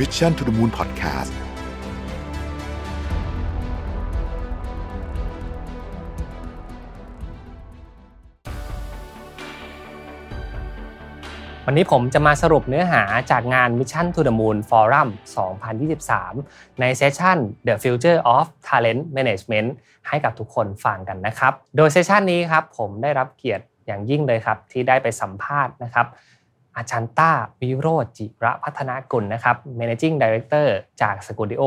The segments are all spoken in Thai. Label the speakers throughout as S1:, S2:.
S1: Mission to the Moon Podcast
S2: วันนี้ผมจะมาสรุปเนื้อหาจากงาน Mission to the Moon Forum 2023 ในเซสชัน The Future of Talent Management ให้กับทุกคนฟังกันนะครับ โดยเซสชันนี้ครับผมได้รับเกียรติอย่างยิ่งเลยครับ ที่ได้ไปสัมภาษณ์นะครับ อาจารย์ต้าวิโรจจิระพัฒนากุลนะครับ Managing Director จาก Skooldio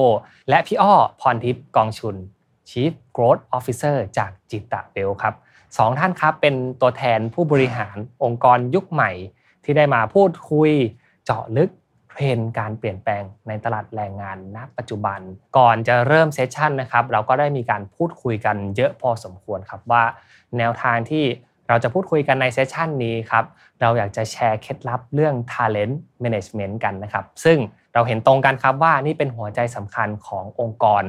S2: และพี่อ้อพรทิพย์กองชุน Chief Growth Officer จาก Jitta ครับสองท่านครับเป็นตัวแทนผู้บริหารองค์กรยุคใหม่ ที่ได้มาพูดคุยเจาะลึกเทรนการเปลี่ยนแปลงในตลาดแรงงานณ ปัจจุบัน ก่อนจะเริ่ม session นะครับ เราก็ได้มีการพูดคุยกันเยอะพอสมควรครับว่า แนวทางที่ เราจะพูดคุยกันในเซสชันนี้ครับเราอยากจะแชร์เคล็ดลับเรื่อง Talent Management กันนะครับ ซึ่งเราเห็นตรงกันครับว่านี่เป็นหัวใจสำคัญขององค์กร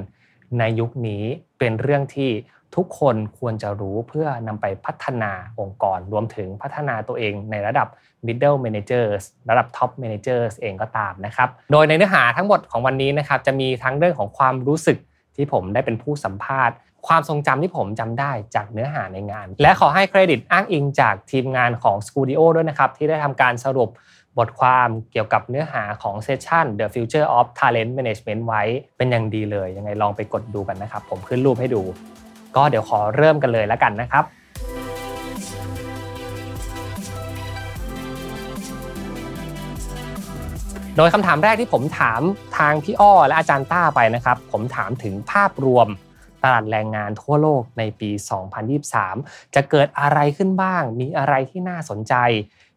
S2: ในยุคนี้เป็นเรื่องที่ทุกคนควรจะรู้เพื่อนำไปพัฒนาองค์กร รวมถึงพัฒนาตัวเองในระดับ middle managers ระดับ top managers เองก็ตามนะครับ โดยในเนื้อหาทั้งหมดของวันนี้นะครับจะมีทั้งเรื่องของความรู้สึกที่ผมได้เป็นผู้สัมภาษณ์ ความทรงจำที่ผมจำได้จากเนื้อหาในงาน และขอให้เครดิตอ้างอิงจากทีมงานของ Studio ด้วยนะครับ ที่ได้ทำการสรุปบทความเกี่ยวกับเนื้อหาของเซสชัน The Future of Talent Management ไว้เป็นอย่างดีเลย ยังไงลองไปกดดูกันนะครับ ผมขึ้นรูปให้ดู ก็เดี๋ยวขอเริ่มกันเลยแล้วกันนะครับโดยคำถามแรกที่ผมถามทางพี่อ้อและอาจารย์ต้าไปนะครับ ผมถามถึงภาพรวม ตลาดแรงงานทั่วโลกในปี 2023 จะเกิดอะไรขึ้นบ้าง มีอะไรที่น่าสนใจ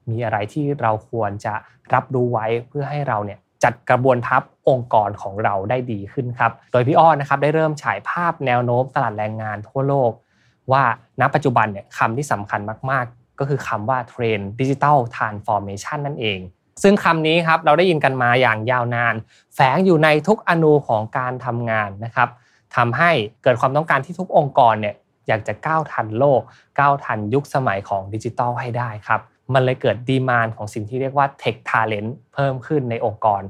S2: มีอะไรที่เราควรจะรับรู้ไว้เพื่อให้เราเนี่ยจัดกระบวนทัพองค์กรของเราได้ดีขึ้นครับ โดยพี่อ้อนะครับได้เริ่มฉายภาพแนวโน้มตลาดแรงงานทั่วโลก ว่าณปัจจุบันเนี่ยคำที่สำคัญมาก ๆ ก็คือคำว่าเทรนดิจิทัลทรานส์ฟอร์เมชันนั่นเองซึ่งคำนี้ครับเราได้ยินกันมาอย่างยาวนาน แฝงอยู่ในทุกอนูของการทำงานนะครับ ทำให้เกิดความต้องการที่ทุกองค์กรเนี่ยอยากจะก้าวทันโลก ก้าวทันยุคสมัยของดิจิทัลให้ได้ครับ มันเลยเกิดดีมานของสิ่งที่เรียกว่า Tech Talent เพิ่มขึ้นในองค์กร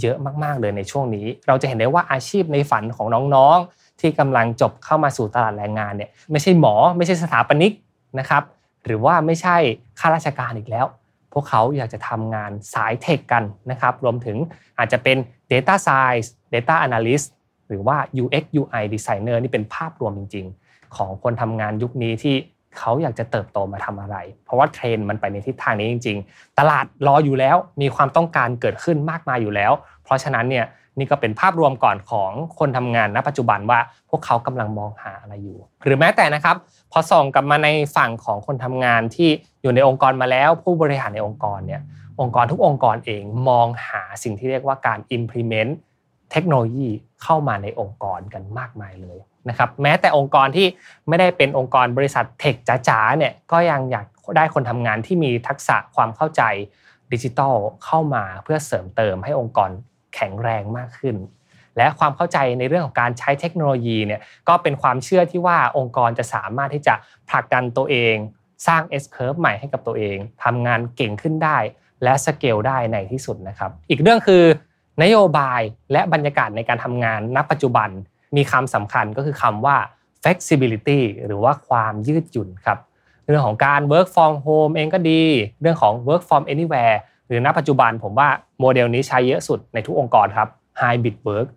S2: เยอะมากๆเลยในช่วงนี้ เราจะเห็นได้ว่าอาชีพในฝันของน้องๆ ที่กำลังจบเข้ามาสู่ตลาดแรงงานเนี่ยไม่ใช่หมอ ไม่ใช่สถาปนิกนะครับหรือว่าไม่ใช่ข้าราชการอีกแล้ว พวกเขาอยากจะทำงานสายเทคกันนะครับ รวมถึงอาจจะเป็น Data Science Data Analyst หรือว่า UX UI Designer นี่เป็นภาพรวมจริง ๆ ของคนทำงานยุคนี้ที่เขาอยากจะเติบโตมาทำอะไร เพราะว่าเทรนด์มันไปในทิศทางนี้จริง ๆ ตลาดรออยู่แล้วมีความต้องการเกิดขึ้นมากมายอยู่แล้ว เพราะฉะนั้นเนี่ยนี่ก็เป็นภาพรวมก่อนของคนทำงานณปัจจุบันว่าพวกเขากำลังมองหาอะไรอยู่ หรือแม้แต่นะครับพอส่องกลับมาในฝั่งของคนทำงานที่อยู่ในองค์กรมาแล้ว ผู้บริหารในองค์กรเนี่ยองค์กรทุกองค์กรเองมองหาสิ่งที่เรียกว่าการ implement เทคโนโลยีเข้ามาในองค์กรกันมากมายเลยนะครับแม้แต่องค์กรที่ไม่ได้เป็นองค์กรบริษัทเทคจ๋าๆเนี่ยก็ยังอยากได้คนทำงานที่มีทักษะความเข้าใจดิจิทัลเข้ามาเพื่อเสริมเติมให้องค์กรแข็งแรงมากขึ้น และความเข้าใจในเรื่องของการใช้เทคโนโลยีเนี่ยก็เป็นความเชื่อที่ว่าองค์กรจะสามารถที่จะผลักดันตัวเอง สร้าง S curve ใหม่ให้กับตัวเองทำงานเก่งขึ้นได้ และสเกลได้ในที่สุดนะครับ อีกเรื่องคือ นโยบายและบรรยากาศในการทำงานณปัจจุบันมีคำสำคัญก็คือคำว่า flexibility หรือว่าความยืดหยุ่นครับเรื่องของการ work from home เองก็ดี เรื่องของ work from anywhere หรือณปัจจุบันผมว่าโมเดลนี้ใช้เยอะสุดในทุกองค์กรครับ hybrid work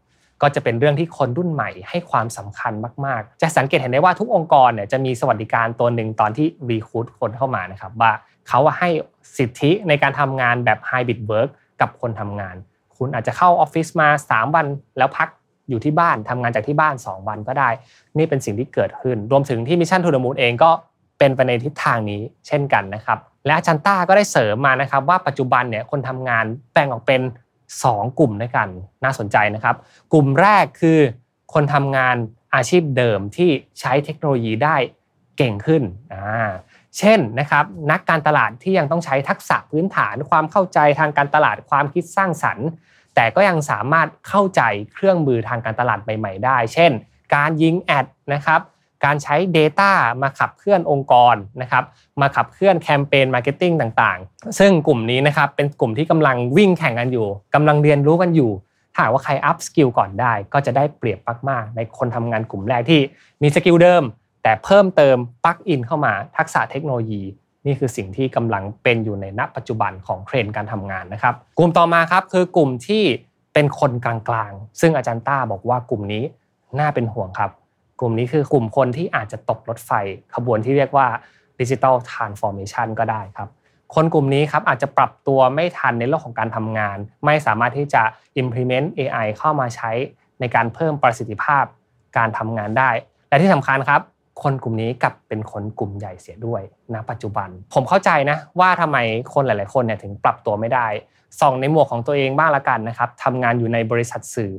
S2: ก็จะเป็นเรื่องที่คนรุ่นใหม่ให้ความสำคัญมาก ๆ จะสังเกตเห็นได้ว่าทุกองค์กรเนี่ยจะมีสวัสดิการตัวหนึ่งตอนที่ recruit คนเข้ามานะครับว่าเขาให้สิทธิในการทำงานแบบ hybrid work กับคนทำงาน คุณอาจจะเข้าออฟฟิศมา 3 วันแล้วพักอยู่ที่บ้านทำงานจากที่บ้าน 2 วันก็ได้ นี่เป็นสิ่งที่เกิดขึ้น รวมถึงที่ Mission To The Moon เองก็เป็นไปในทิศทางนี้เช่นกันนะครับ และอาจารย์ต้าก็ได้เสริมมานะครับ ว่าปัจจุบันเนี่ยคนทำงานแบ่งออกเป็น 2 กลุ่มด้วยกันน่าสนใจนะครับ กลุ่มแรกคือคนทำงานอาชีพเดิมที่ใช้เทคโนโลยีได้เก่งขึ้นอ่า เช่นนะครับนักการตลาดที่ยังต้องใช้ทักษะพื้นฐาน ความเข้าใจทางการตลาดความคิดสร้างสรรค์ แต่ก็ยังสามารถเข้าใจเครื่องมือทางการตลาดใหม่ ๆ ได้ เช่น การยิง ad นะครับการใช้ Data มาขับเคลื่อนองค์กรนะครับมาขับเคลื่อนแคมเปญ marketing ต่างๆ ซึ่งกลุ่มนี้นะครับเป็นกลุ่มที่กำลังวิ่งแข่งกันอยู่กำลังเรียนรู้กันอยู่หาว่าใคร upskill ก่อนได้ ก็จะได้เปรียบมากๆในคนทำงานกลุ่มแรกที่มี skill เดิม แต่เพิ่มเติม plug-in เข้ามาทักษะเทคโนโลยี นี่คือสิ่งที่กำลังเป็นอยู่ในณปัจจุบันของเทรนด์การทำงานนะครับ กลุ่มต่อมาครับคือกลุ่มที่เป็นคนกลางๆ ซึ่งอาจารย์ต้าบอกว่ากลุ่มนี้น่าเป็นห่วงครับ กลุ่มนี้คือกลุ่มคนที่อาจจะตกรถไฟ ขบวนที่เรียกว่า digital transformation ก็ได้ครับคนกลุ่มนี้ครับอาจจะปรับตัวไม่ทันในเรื่องของการทำงาน ไม่สามารถที่จะ implement AI เข้ามาใช้ในการเพิ่มประสิทธิภาพการทำงานได้ และที่สำคัญครับ คนกลุ่มนี้กลับเป็นคนกลุ่มใหญ่เสียด้วยณปัจจุบัน ผมเข้าใจนะว่าทำไมคนหลาย ๆ คนเนี่ยถึงปรับตัวไม่ได้ส่องในหมวกของตัวเองบ้างละกันนะครับทำงานอยู่ในบริษัทสื่อ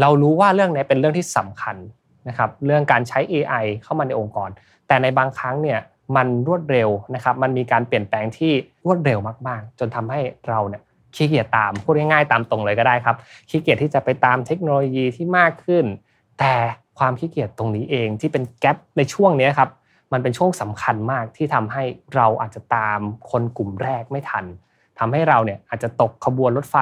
S2: เรารู้ว่าเรื่องนี้เป็นเรื่องที่สำคัญนะครับเรื่องการใช้ AI เข้ามาในองค์กร แต่ในบางครั้งเนี่ยมันรวดเร็วนะครับมันมีการเปลี่ยนแปลงที่รวดเร็วมากๆ จนทำให้เราเนี่ยขี้เกียจตามพูดง่ายๆตามตรงเลยก็ได้ครับขี้เกียจที่จะไปตามเทคโนโลยีที่มากขึ้น แต่ ความขี้เกียจตรงนี้เองที่เป็นแกลบในช่วงนี้ครับมันเป็นช่วงสำคัญมากที่ทำให้เราอาจจะตามคนกลุ่มแรกไม่ทันทำให้เราเนี่ยอาจจะตกขบวนรถไฟ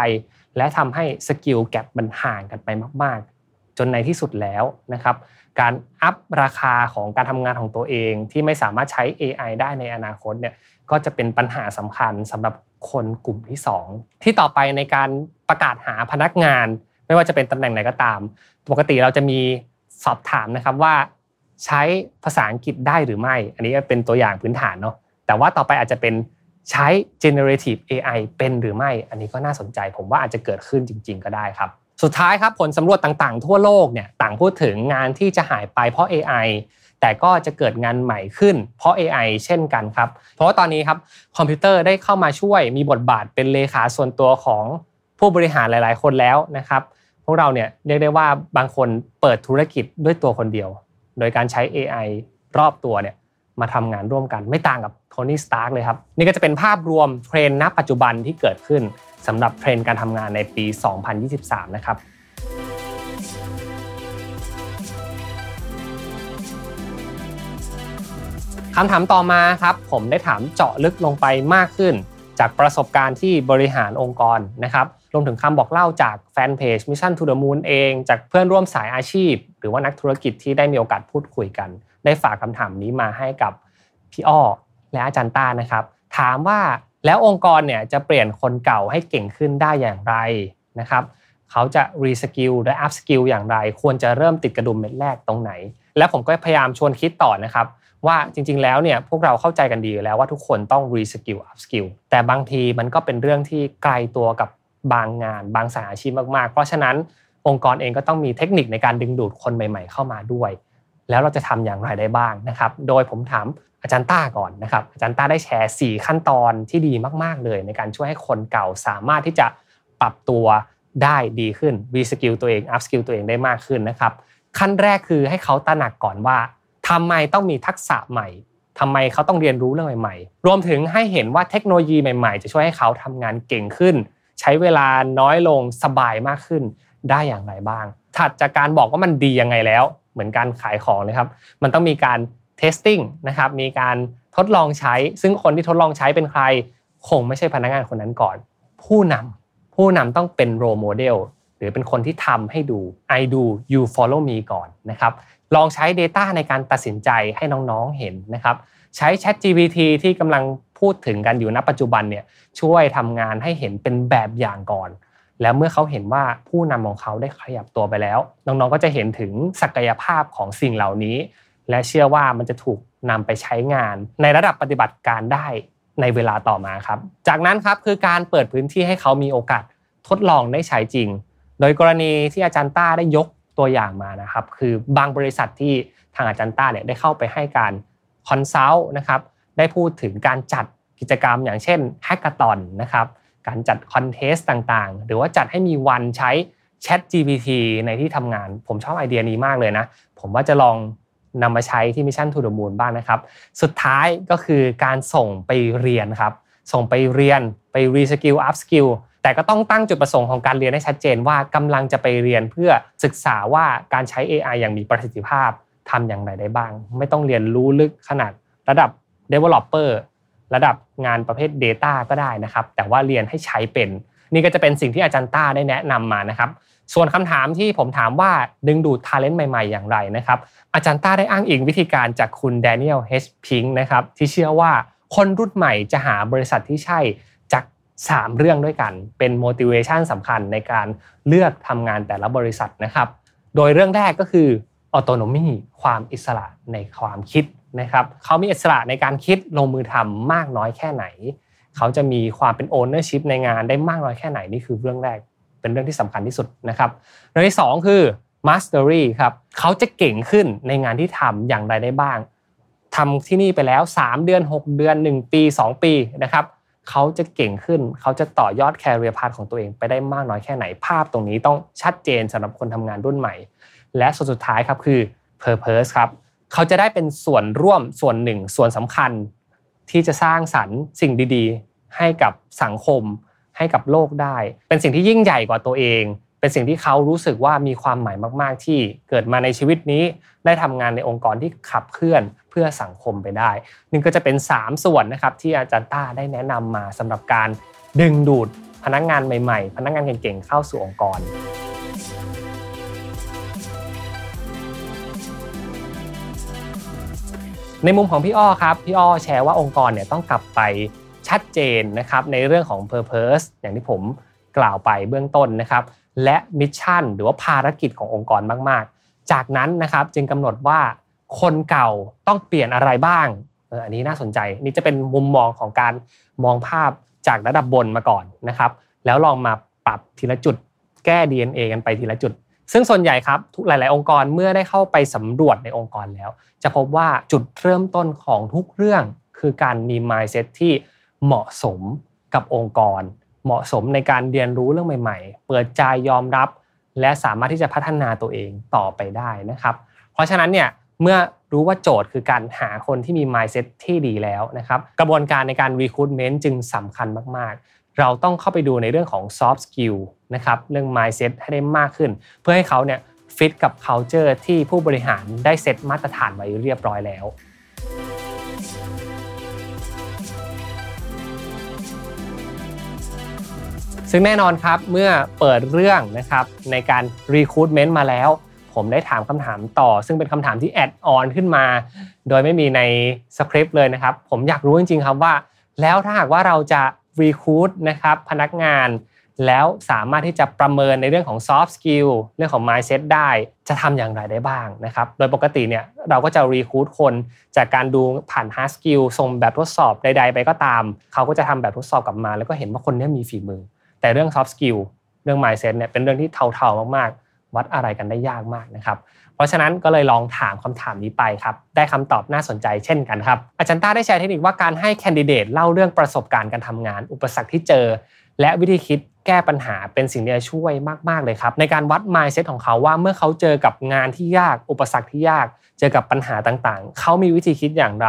S2: และทำให้สกิลแกลบมันห่างกันไปมาก ๆ จนในที่สุดแล้วนะครับ การอัพราคาของการทำงานของตัวเองที่ไม่สามารถใช้ AI ได้ในอนาคตเนี่ยก็จะเป็นปัญหาสำคัญสำหรับคนกลุ่มที่ 2 ที่ต่อไปในการประกาศหาพนักงาน ไม่ว่าจะเป็นตำแหน่งไหนก็ตาม ปกติเราจะมี สอบถามนะครับว่า ใช้ภาษาอังกฤษได้หรือไม่ อันนี้เป็นตัวอย่างพื้นฐานเนาะแต่ว่าต่อไปอาจจะเป็นใช้ generative AI เป็นหรือไม่ อันนี้ก็น่าสนใจ ผมว่าอาจจะเกิดขึ้นจริง ๆ ก็ได้ครับ สุดท้ายครับผลสำรวจต่างๆ ทั่วโลกเนี่ยต่างพูดถึงงานที่จะหายไปเพราะ AI แต่ก็จะเกิดงานใหม่ขึ้น เพราะ AI เช่นกันครับ เพราะว่าตอนนี้ครับคอมพิวเตอร์ได้เข้ามาช่วยมีบทบาทเป็นเลขาส่วนตัวของผู้บริหารหลาย ๆ คนแล้วนะครับ พวกเราเนี่ยเรียกได้ว่าบางคนเปิดธุรกิจด้วยตัวคนเดียว โดยการใช้ AI รอบตัวเนี่ยมาทำงานร่วมกันไม่ต่างกับ Tony Stark เลยครับนี่ก็จะเป็นภาพรวมเทรนด์ณปัจจุบันที่เกิดขึ้นสำหรับเทรนด์การทำงานในปี 2023 นะครับคำถามต่อมาครับ ผมได้ถามเจาะลึกลงไปมากขึ้น จากประสบการณ์ที่บริหารองค์กรนะครับ รวมถึงคำบอกเล่าจาก fanpage Mission to the Moon เอง จากเพื่อนร่วมสายอาชีพ หรือว่านักธุรกิจที่ได้มีโอกาสพูดคุยกัน ได้ฝากคำถามนี้มาให้กับพี่อ้อและอาจารย์ต้านะครับ ถามว่าแล้วองค์กรเนี่ยจะเปลี่ยนคนเก่าให้เก่งขึ้นได้อย่างไรนะครับเขาจะ reskill และ upskill อย่างไร ควรจะเริ่มติดกระดุมเม็ดแรกตรงไหน แล้วผมก็พยายามชวนคิดต่อนะครับว่าจริง ๆ แล้วเนี่ยพวกเราเข้าใจกันดีแล้วว่าทุกคนต้อง reskill upskill แต่บางทีมันก็เป็นเรื่องที่ไกลตัวกับ บางงาน บางสายอาชีพมากๆ เพราะฉะนั้นองค์กรเองก็ต้องมีเทคนิคในการดึงดูดคนใหม่ ๆ เข้ามาด้วย แล้วเราจะทำอย่างไรได้บ้างนะครับ โดยผมถามอาจารย์ต้าก่อนนะครับ อาจารย์ต้าได้แชร์ 4 ขั้นตอนที่ดีมาก ๆ เลย ในการช่วยให้คนเก่าสามารถที่จะปรับตัวได้ดีขึ้น reskill ตัวเอง upskill ตัวเองได้มากขึ้นนะครับ ขั้นแรกคือให้เขาตระหนักก่อนว่าทำไมต้องมีทักษะใหม่ทำไมเขาต้องเรียนรู้เรื่องใหม่ ๆ รวมถึงให้เห็นว่าเทคโนโลยีใหม่ ๆ จะช่วยให้เขาทำงานเก่งขึ้น ใช้เวลาน้อยลงสบายมากขึ้นได้อย่างไรบ้าง ถัดจากการบอกว่ามันดียังไงแล้ว เหมือนการขายของเลยครับ มันต้องมีการ testing นะครับ มีการทดลองใช้ ซึ่งคนที่ทดลองใช้เป็นใคร คงไม่ใช่พนักงานคนนั้นก่อน ผู้นำผู้นำต้องเป็น role model หรือเป็นคนที่ทำให้ดู I do you follow me ก่อนนะครับ ลองใช้ Data ในการตัดสินใจให้น้องๆเห็นนะครับ ใช้ Chat GPT ที่กำลัง พูดถึงกันอยู่ณปัจจุบันเนี่ยช่วยทำงานให้เห็นเป็นแบบอย่างก่อน แล้วเมื่อเขาเห็นว่าผู้นำของเขาได้ขยับตัวไปแล้ว น้องๆก็จะเห็นถึงศักยภาพของสิ่งเหล่านี้ และเชื่อว่ามันจะถูกนำไปใช้งาน ในระดับปฏิบัติการได้ในเวลาต่อมาครับ จากนั้นครับคือการเปิดพื้นที่ให้เขามีโอกาสทดลองได้ใช้จริง โดยกรณีที่อาจารย์ต้าได้ยกตัวอย่างมานะครับ คือบางบริษัทที่ทางอาจารย์ต้าเนี่ยได้เข้าไปให้การ consult นะครับ ได้พูดถึงการจัดกิจกรรมอย่างเช่น hackathon นะครับการจัด contest ต่างๆ หรือว่าจัดให้มีวันใช้ Chat GPT ในที่ทำงาน ผมชอบไอเดียนี้มากเลยนะ ผมว่าจะลองนำมาใช้ที่ Mission To The Moon บ้างนะครับ สุดท้ายก็คือการส่งไปเรียนครับ ส่งไปเรียนไป reskill upskill แต่ก็ต้องตั้งจุดประสงค์ของการเรียนให้ชัดเจนว่ากำลังจะไปเรียนเพื่อศึกษาว่าการใช้ AI อย่างมีประสิทธิภาพทำอย่างไรได้บ้าง ไม่ต้องเรียนรู้ลึกขนาดระดับ developer ระดับงานประเภท Data ก็ได้นะครับ แต่ว่าเรียนให้ใช้เป็น นี่ก็จะเป็นสิ่งที่อาจารย์ต้าได้แนะนำมานะครับ ส่วนคำถามที่ผมถามว่าดึงดูดทาเลนต์ใหม่ ๆ อย่างไรนะครับ อาจารย์ต้าได้อ้างอิงวิธีการจากคุณแดเนียลเฮชพิงค์นะครับที่เชื่อว่าคนรุ่นใหม่จะหาบริษัทที่ใช่จาก 3 เรื่องด้วยกัน เป็น motivation สำคัญในการเลือกทำงานแต่ละบริษัทนะครับ โดยเรื่องแรกก็คือ autonomy ความอิสระในความคิด นะครับเขามีอิสระในการคิดลงมือทำมากน้อยแค่ไหน เขาจะมีความเป็น ownership ในงานได้มากน้อยแค่ไหนนี่คือเรื่องแรกเป็นเรื่องที่สำคัญที่สุดนะครับเรื่องที่2คือ mastery ครับเขาจะเก่งขึ้นในงานที่ทำอย่างไรได้บ้างทำที่นี่ไปแล้ว 3 เดือน 6 เดือน 1 ปี 2 ปีนะครับเขาจะเก่งขึ้น เขาจะต่อยอดแคริเอร์พาร์ของตัวเองไปได้มากน้อยแค่ไหนภาพตรงนี้ต้องชัดเจนสำหรับคนทำงานรุ่นใหม่ และส่วนสุดท้ายครับคือ purpose ครับ เขาจะได้เป็นส่วนร่วมส่วนหนึ่ง ส่วนสำคัญที่จะสร้างสรรค์สิ่งดีๆ ให้กับสังคม ให้กับโลกได้ เป็นสิ่งที่ยิ่งใหญ่กว่าตัวเอง เป็นสิ่งที่เขารู้สึกว่ามีความหมายมาก ๆ ที่เกิดมาในชีวิตนี้ ได้ทำงานในองค์กรที่ขับเคลื่อนเพื่อสังคมไปได้นี่ก็จะเป็น 3 ส่วนนะครับที่อาจารย์ต้าได้แนะนำมาสำหรับการดึงดูดพนักงานใหม่ ๆ พนักงานเก่งๆเข้าสู่องค์กร ในมุมของพี่อ้อครับพี่อ้อแชร์ว่าองค์กรเนี่ยต้องกลับไปชัดเจนนะครับในเรื่องของ Purpose อย่างที่ผมกล่าวไปเบื้องต้นนะครับและมิชชั่นหรือว่าภารกิจขององค์กรมาก ๆ จากนั้นนะครับจึงกำหนดว่าคนเก่าต้องเปลี่ยนอะไรบ้างอันนี้น่าสนใจนี่จะเป็นมุมมองของการมองภาพจากระดับบนมาก่อนนะครับ แล้วลองมาปรับทีละจุดแก้ DNA กันไปทีละจุด ซึ่งส่วนใหญ่ครับทุกหลาย ๆ องค์กรเมื่อได้เข้าไปสำรวจในองค์กรแล้ว จะพบว่าจุดเริ่มต้นของทุกเรื่อง คือการมี mindset ที่เหมาะสมกับองค์กร เหมาะสมในการเรียนรู้เรื่องใหม่ ๆ เปิดใจยอมรับ และสามารถที่จะพัฒนาตัวเองต่อไปได้นะครับ เพราะฉะนั้นเนี่ยเมื่อรู้ว่าโจทย์คือการหาคนที่มี mindset ที่ดีแล้วนะครับ กระบวนการในการ recruitment จึงสำคัญมากๆ เราต้องเข้าไปดูในเรื่องของ soft skill นะครับเรื่อง mindset ให้ได้มากขึ้น เพื่อให้เขาเนี่ยฟิตกับ culture ที่ผู้บริหารได้เซตมาตรฐานไว้เรียบร้อยแล้วซึ่งแน่นอนครับเมื่อเปิดเรื่องนะครับในการ recruitment มาแล้ว ผมได้ถามคำถามต่อ ซึ่งเป็นคำถามที่แอดออนขึ้นมา โดยไม่มีในสคริปต์เลยนะครับ ผมอยากรู้จริงๆครับว่า แล้วถ้าหากว่าเราจะ recruit นะครับพนักงานแล้วสามารถที่จะประเมินในเรื่องของ soft skill เรื่องของ mindset ได้จะทำอย่างไรได้บ้างนะครับโดยปกติเนี่ยเราก็จะ recruit คนจากการดูผ่าน hard skill ส่งแบบทดสอบใด ๆ ไปก็ตาม เขาก็จะทำแบบทดสอบกลับมา แล้วก็เห็นว่าคนนี้มีฝีมือ แต่เรื่อง soft skill เรื่อง mindset เนี่ยเป็นเรื่องที่เทาๆมากๆ วัดอะไรกันได้ยากมากนะครับ เพราะฉะนั้นก็เลยลองถามคำถามนี้ไปครับ ได้คำตอบน่าสนใจเช่นกันครับ อาจารย์ต้าได้แชร์เทคนิคว่าการให้แคนดิเดตเล่าเรื่องประสบการณ์การทำงาน อุปสรรคที่เจอ และวิธีคิดแก้ปัญหาเป็นสิ่งที่จะช่วยมาก ๆ เลยครับ ในการวัด mindset ของเขาว่าเมื่อเขาเจอกับงานที่ยาก อุปสรรคที่ยาก เจอกับปัญหาต่างๆ เขามีวิธีคิดอย่างไร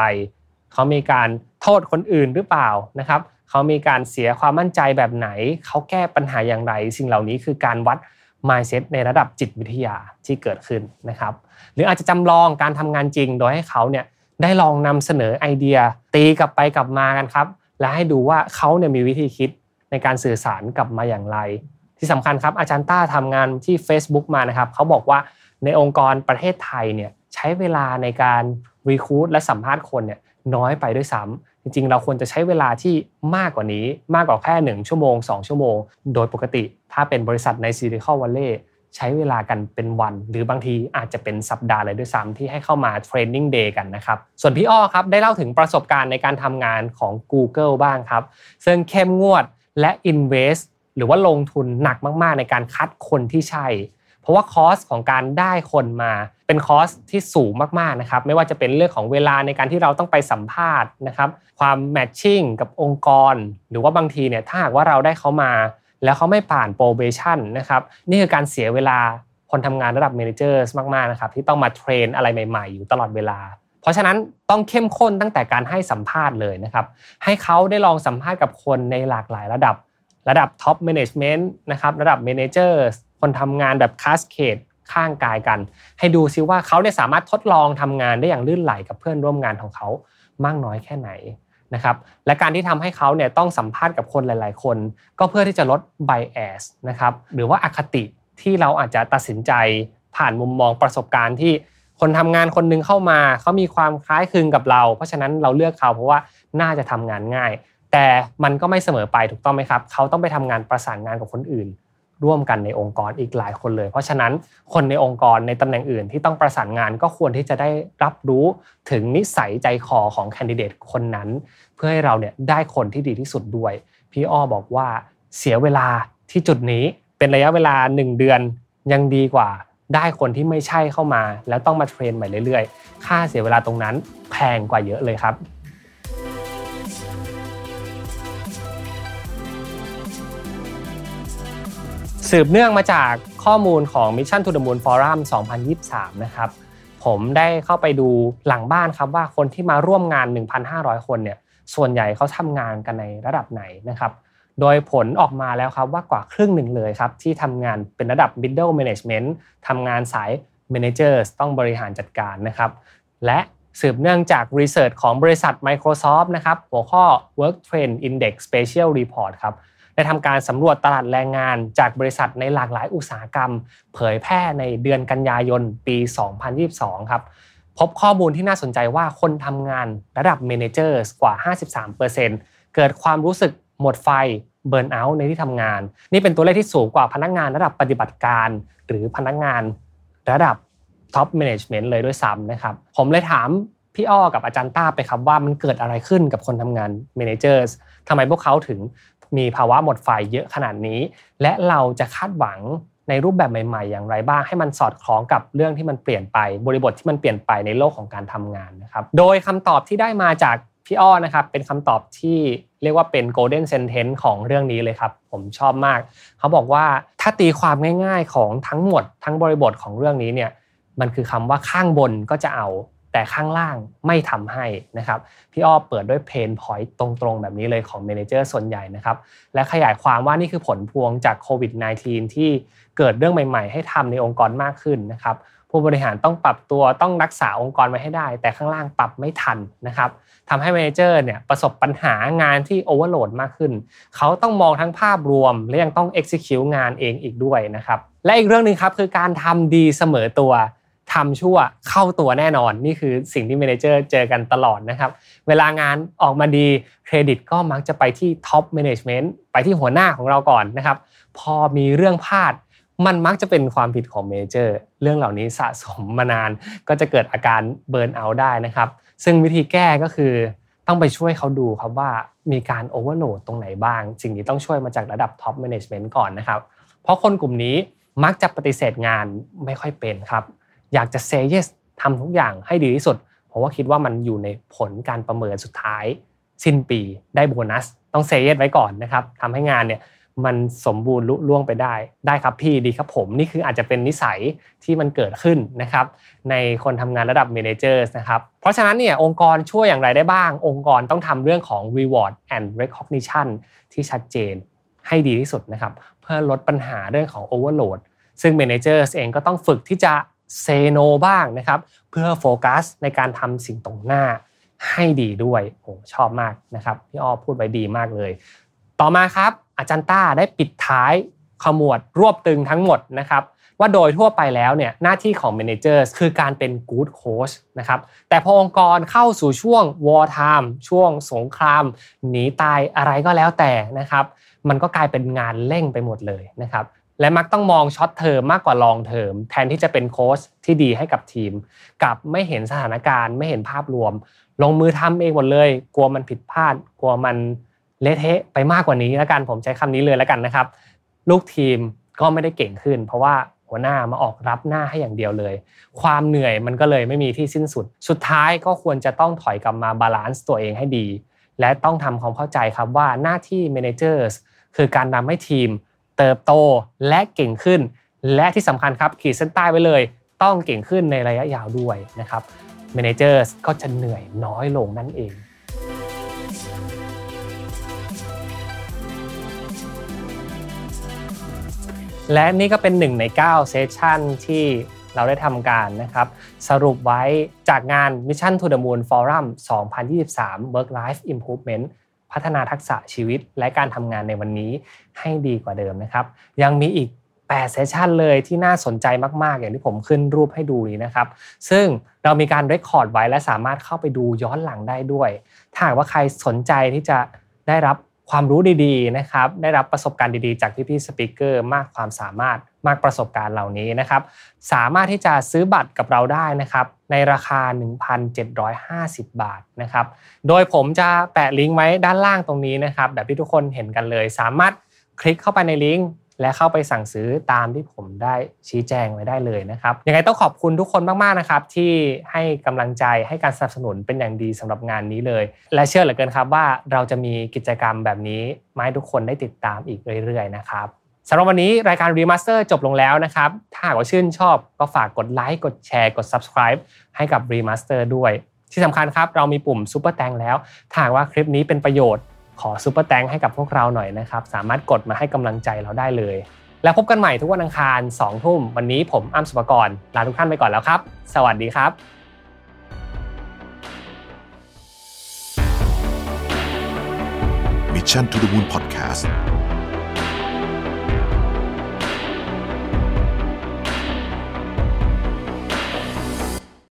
S2: เขามีการโทษคนอื่นหรือเปล่านะครับเขามีการเสียความมั่นใจแบบไหน เขาแก้ปัญหาอย่างไร สิ่งเหล่านี้คือการวัด mindset ในระดับจิตวิทยาที่เกิดขึ้นนะครับ หรืออาจจะจำลองการทำงานจริงโดยให้เขาเนี่ยได้ลองนำเสนอไอเดีย ตีกลับไปกลับมากันครับ และให้ดูว่าเขาเนี่ยมีวิธีคิดในการสื่อสารกลับมาอย่างไร ที่สำคัญครับอาจารย์ต้าทำงานที่ Facebook มานะครับเขาบอกว่าในองค์กรประเทศไทยเนี่ยใช้เวลาในการ recruit และสัมภาษณ์คนเนี่ยน้อยไปด้วยซ้ำ จริงๆ เราควรจะใช้เวลาที่มากกว่านี้มากกว่าแค่ 1 ชั่วโมง 2 ชั่วโมง โดยปกติ ถ้าเป็นบริษัทในซิลิคอนวัลเลย์ใช้เวลากันเป็นวัน หรือบางทีอาจจะเป็นสัปดาห์เลยด้วยซ้ำที่ให้เข้ามา training day กันนะครับ ส่วนพี่อ้อครับ ได้เล่าถึงประสบการณ์ในการทำงานของ Google บ้างครับ ซึ่งเข้มงวดและ invest หรือว่าลงทุนหนักมากๆ ในการคัดคนที่ใช่ เพราะว่า cost ของการได้คนมาเป็น cost ที่สูงมากๆนะครับไม่ว่าจะเป็นเรื่องของเวลาในการที่เราต้องไปสัมภาษณ์นะครับความ matching กับองค์กร หรือว่าบางทีเนี่ยถ้าหากว่าเราได้เขามา แล้วเขาไม่ผ่าน probation นะครับนี่คือการเสียเวลาคนทำงานระดับ manager มากๆนะครับที่ต้องมา train อะไรใหม่ ๆ อยู่ตลอดเวลา เพราะฉะนั้นต้องเข้มข้นตั้งแต่การให้สัมภาษณ์เลยนะครับให้เขาได้ลองสัมภาษณ์กับคนในหลากหลายระดับ ระดับ top management นะครับระดับ manager คนทำงานแบบ cascade ข้างกายกัน ให้ดูซิว่าเขาเนี่ยสามารถทดลองทำงานได้อย่างลื่นไหลกับเพื่อนร่วมงานของเขามากน้อยแค่ไหนนะครับและการที่ทำให้เขาเนี่ยต้องสัมภาษณ์กับคนหลาย ๆ คน ก็เพื่อที่จะลด bias นะครับหรือว่าอคติที่เราอาจจะตัดสินใจผ่านมุมมองประสบการณ์ที่คนทำงานคนหนึ่งเข้ามาเขามีความคล้ายคลึงกับเรา เพราะฉะนั้นเราเลือกเขาเพราะว่าน่าจะทำงานง่าย แต่มันก็ไม่เสมอไปถูกต้องไหมครับ เขาต้องไปทำงานประสานงานกับคนอื่น ร่วมกันในองค์กรอีกหลายคนเลย เพราะฉะนั้นคนในองค์กรในตำแหน่งอื่นที่ต้องประสานงานก็ควรที่จะได้รับรู้ถึงนิสัยใจคอของแคนดิเดตคนนั้น เพื่อให้เราเนี่ยได้คนที่ดีที่สุดด้วย พี่อ้อบอกว่าเสียเวลาที่จุดนี้เป็นระยะเวลา 1 เดือนยังดีกว่า ได้คนที่ไม่ใช่เข้ามา แล้วต้องมาเทรนใหม่เรื่อยๆ ค่าเสียเวลาตรงนั้นแพงกว่าเยอะเลยครับ สืบเนื่องมาจากข้อมูลของ Mission to the Moon Forum 2023 นะครับ ผมได้เข้าไปดูหลังบ้านครับว่าคนที่มาร่วมงาน 1,500 คนเนี่ยส่วนใหญ่เขาทำงานกันในระดับไหนนะครับ โดยผลออกมาแล้วครับว่ากว่าครึ่งหนึ่งเลยครับ ที่ทำงานเป็นระดับ middle management ทำงานสาย managers ต้องบริหารจัดการนะครับ และสืบเนื่องจากรีเสิร์ชของบริษัท Microsoft นะครับหัวข้อ Work Trend Index Special Report ครับ ได้ทำการสำรวจตลาดแรงงานจากบริษัทในหลากหลายอุตสาหกรรม เผยแพร่ในเดือนกันยายนปี 2022 ครับพบข้อมูลที่น่าสนใจว่าคนทำงานระดับ Managers กว่า 53%เกิดความรู้สึกหมดไฟ burnout ในที่ทำงาน นี่เป็นตัวเลขที่สูงกว่าพนักงานระดับปฏิบัติการ หรือพนักงานระดับ top management เลยด้วยซ้ำนะครับ ผมเลยถาม พี่อ้อกับอาจารย์ต้าไปครับว่ามันเกิดอะไรขึ้นกับคนทำงาน managers ทำไมพวกเขาถึงมีภาวะหมดไฟเยอะขนาดนี้ และเราจะคาดหวังในรูปแบบใหม่ ๆ อย่างไรบ้างให้มันสอดคล้องกับเรื่องที่มันเปลี่ยนไปบริบทที่มันเปลี่ยนไปในโลกของการทำงานนะครับ โดยคำตอบที่ได้มาจากพี่อ้อนะครับเป็นคำตอบที่เรียกว่าเป็น golden sentence ของเรื่องนี้เลยครับ ผมชอบมาก เขาบอกว่าถ้าตีความง่าย ๆของทั้งหมด ทั้งบริบทของเรื่องนี้เนี่ยมันคือคำว่าข้างบนก็จะเอา แต่ข้างล่างไม่ทำให้นะครับพี่อ้อเปิดด้วยเพนพอยต์ตรงๆ แบบนี้เลยของเมนเจอร์ส่วนใหญ่นะครับและขยายความว่านี่คือผลพวงจากโควิด -19 ที่เกิดเรื่องใหม่ๆ ให้ทำในองค์กรมากขึ้นนะครับผู้บริหารต้องปรับตัวต้องรักษาองค์กรไว้ให้ได้ แต่ข้างล่างปรับไม่ทันนะครับทำให้ manager เนี่ยประสบปัญหางานที่ overload มากขึ้น เขาต้องมองทั้งภาพรวม และยังต้อง execute งานเองอีกด้วยนะครับและอีกเรื่องหนึ่งครับคือการทำดีเสมอตัว ทำชั่วเข้าตัวแน่นอน นี่คือสิ่งที่ manager เจอกันตลอดนะครับ เวลางานออกมาดีเครดิตก็มักจะไปที่ top management ไปที่หัวหน้าของเราก่อนนะครับ พอมีเรื่องพลาด มันมักจะเป็นความผิดของ manager เรื่องเหล่านี้สะสมมานาน ก็จะเกิดอาการ burnout ได้นะครับ ซึ่งวิธีแก้ก็คือต้องไปช่วยเขาดูครับว่ามีการ overload ตรงไหนบ้าง สิ่งนี้ต้องช่วยมาจากระดับ top management ก่อนนะครับ เพราะคนกลุ่มนี้มักจะปฏิเสธงานไม่ค่อยเป็นครับ อยากจะเซเยสทำทุกอย่างให้ดีที่สุด เพราะว่าคิดว่ามันอยู่ในผลการประเมินสุดท้าย สิ้นปีได้โบนัส ต้องเซเยสไว้ก่อนนะครับทำให้งานเนี่ยมันสมบูรณ์ลุล่วงไปได้ ได้ครับพี่ดีครับผม นี่คืออาจจะเป็นนิสัยที่มันเกิดขึ้นนะครับ ในคนทำงานระดับเมนเจอร์นะครับ เพราะฉะนั้นเนี่ยองค์กรช่วยอย่างไรได้บ้าง องค์กรต้องทำเรื่องของ reward and recognition ที่ชัดเจนให้ดีที่สุดนะครับ เพื่อลดปัญหาเรื่องของ overload ซึ่ง managers เองก็ต้องฝึกที่จะ เซโนบ้างนะครับเพื่อโฟกัสในการทำสิ่งตรงหน้าให้ดีด้วยโอ้ชอบมากนะครับพี่อ้อพูดไว้ดีมากเลย ต่อมาครับอาจารย์ต้าได้ปิดท้ายขมวดรวบตึงทั้งหมดนะครับว่าโดยทั่วไปแล้วเนี่ยหน้าที่ของ managers คือการเป็น good coach นะครับแต่พอองค์กรเข้าสู่ช่วง war time ช่วงสงคราม หนีตายอะไรก็แล้วแต่นะครับมันก็กลายเป็นงานเร่งไปหมดเลยนะครับ และมักต้องมอง short term มากกว่า long term แทนที่จะเป็นโค้ชที่ดีให้กับทีมกลับไม่เห็นสถานการณ์ไม่เห็นภาพรวม ลงมือทำเองหมดเลย กลัวมันผิดพลาด กลัวมันเละเทะไปมากกว่านี้แล้วกันผมใช้คำนี้เลยแล้วกันนะครับ ลูกทีมก็ไม่ได้เก่งขึ้น เพราะว่าหัวหน้ามาออกรับหน้าให้อย่างเดียวเลย ความเหนื่อยมันก็เลยไม่มีที่สิ้นสุด สุดท้ายก็ควรจะต้องถอยกลับมา balance ตัวเองให้ดี และต้องทำความเข้าใจครับว่าหน้าที่ managers คือการทำให้ทีม เติบโตและเก่งขึ้น และที่สำคัญครับขีดเส้นใต้ไว้เลย ต้องเก่งขึ้นในระยะยาวด้วยนะครับ managers ก็จะเหนื่อยน้อยลงนั่นเองและนี่ก็เป็นหนึ่งใน9เซสชันที่เราได้ทำการนะครับสรุปไว้จากงาน Mission to the Moon Forum 2023 Work Life Improvement พัฒนาทักษะชีวิตและการทำงานในวันนี้ให้ดีกว่าเดิมนะครับ ยังมีอีก8เซสชันเลยที่น่าสนใจมาก ๆ อย่างที่ผมขึ้นรูปให้ดูนี้นะครับ ซึ่งเรามีการเรคคอร์ดไว้และสามารถเข้าไปดูย้อนหลังได้ด้วย ถ้าหากว่าใครสนใจที่จะได้รับความรู้ดี ๆ นะครับ ได้รับประสบการณ์ดี ๆ จากพี่ๆสปิเกอร์มากความสามารถ มากประสบการณ์เหล่านี้นะครับ สามารถที่จะซื้อบัตรกับเราได้นะครับ ในราคา 1,750 บาทนะครับ โดยผมจะแปะลิงก์ไว้ด้านล่างตรงนี้นะครับ แบบที่ทุกคนเห็นกันเลย สามารถคลิกเข้าไปในลิงก์และเข้าไปสั่งซื้อตามที่ผมได้ชี้แจงไว้ได้เลยนะครับ ยังไงต้องขอบคุณทุกคนมากๆนะครับ ที่ให้กำลังใจให้การสนับสนุนเป็นอย่างดีสำหรับงานนี้เลย และเชื่อเหลือเกินครับว่าเราจะมีกิจกรรมแบบนี้มาให้ทุกคนได้ติดตามอีกเรื่อย ๆ นะครับ สำหรับวันนี้รายการ Remaster จบลงแล้วนะครับ ถ้าหากว่าชื่นชอบก็ฝากกดไลค์กดแชร์กด subscribe ให้กับ Remaster ด้วย ที่สำคัญครับเรามีปุ่ม Super Thanks แล้วถ้าหากว่าคลิปนี้เป็นประโยชน์ขอ Super Thanks ให้กับพวกเราหน่อยนะครับ สามารถกดมาให้กำลังใจเราได้เลย แล้วพบกันใหม่ทุกวันอังคาร2ทุ่มวันนี้ผมอ้ำสุปกรลาทุกท่านไปก่อนแล้วครับ สวัสดีครับ
S1: Mission to the Moon Podcast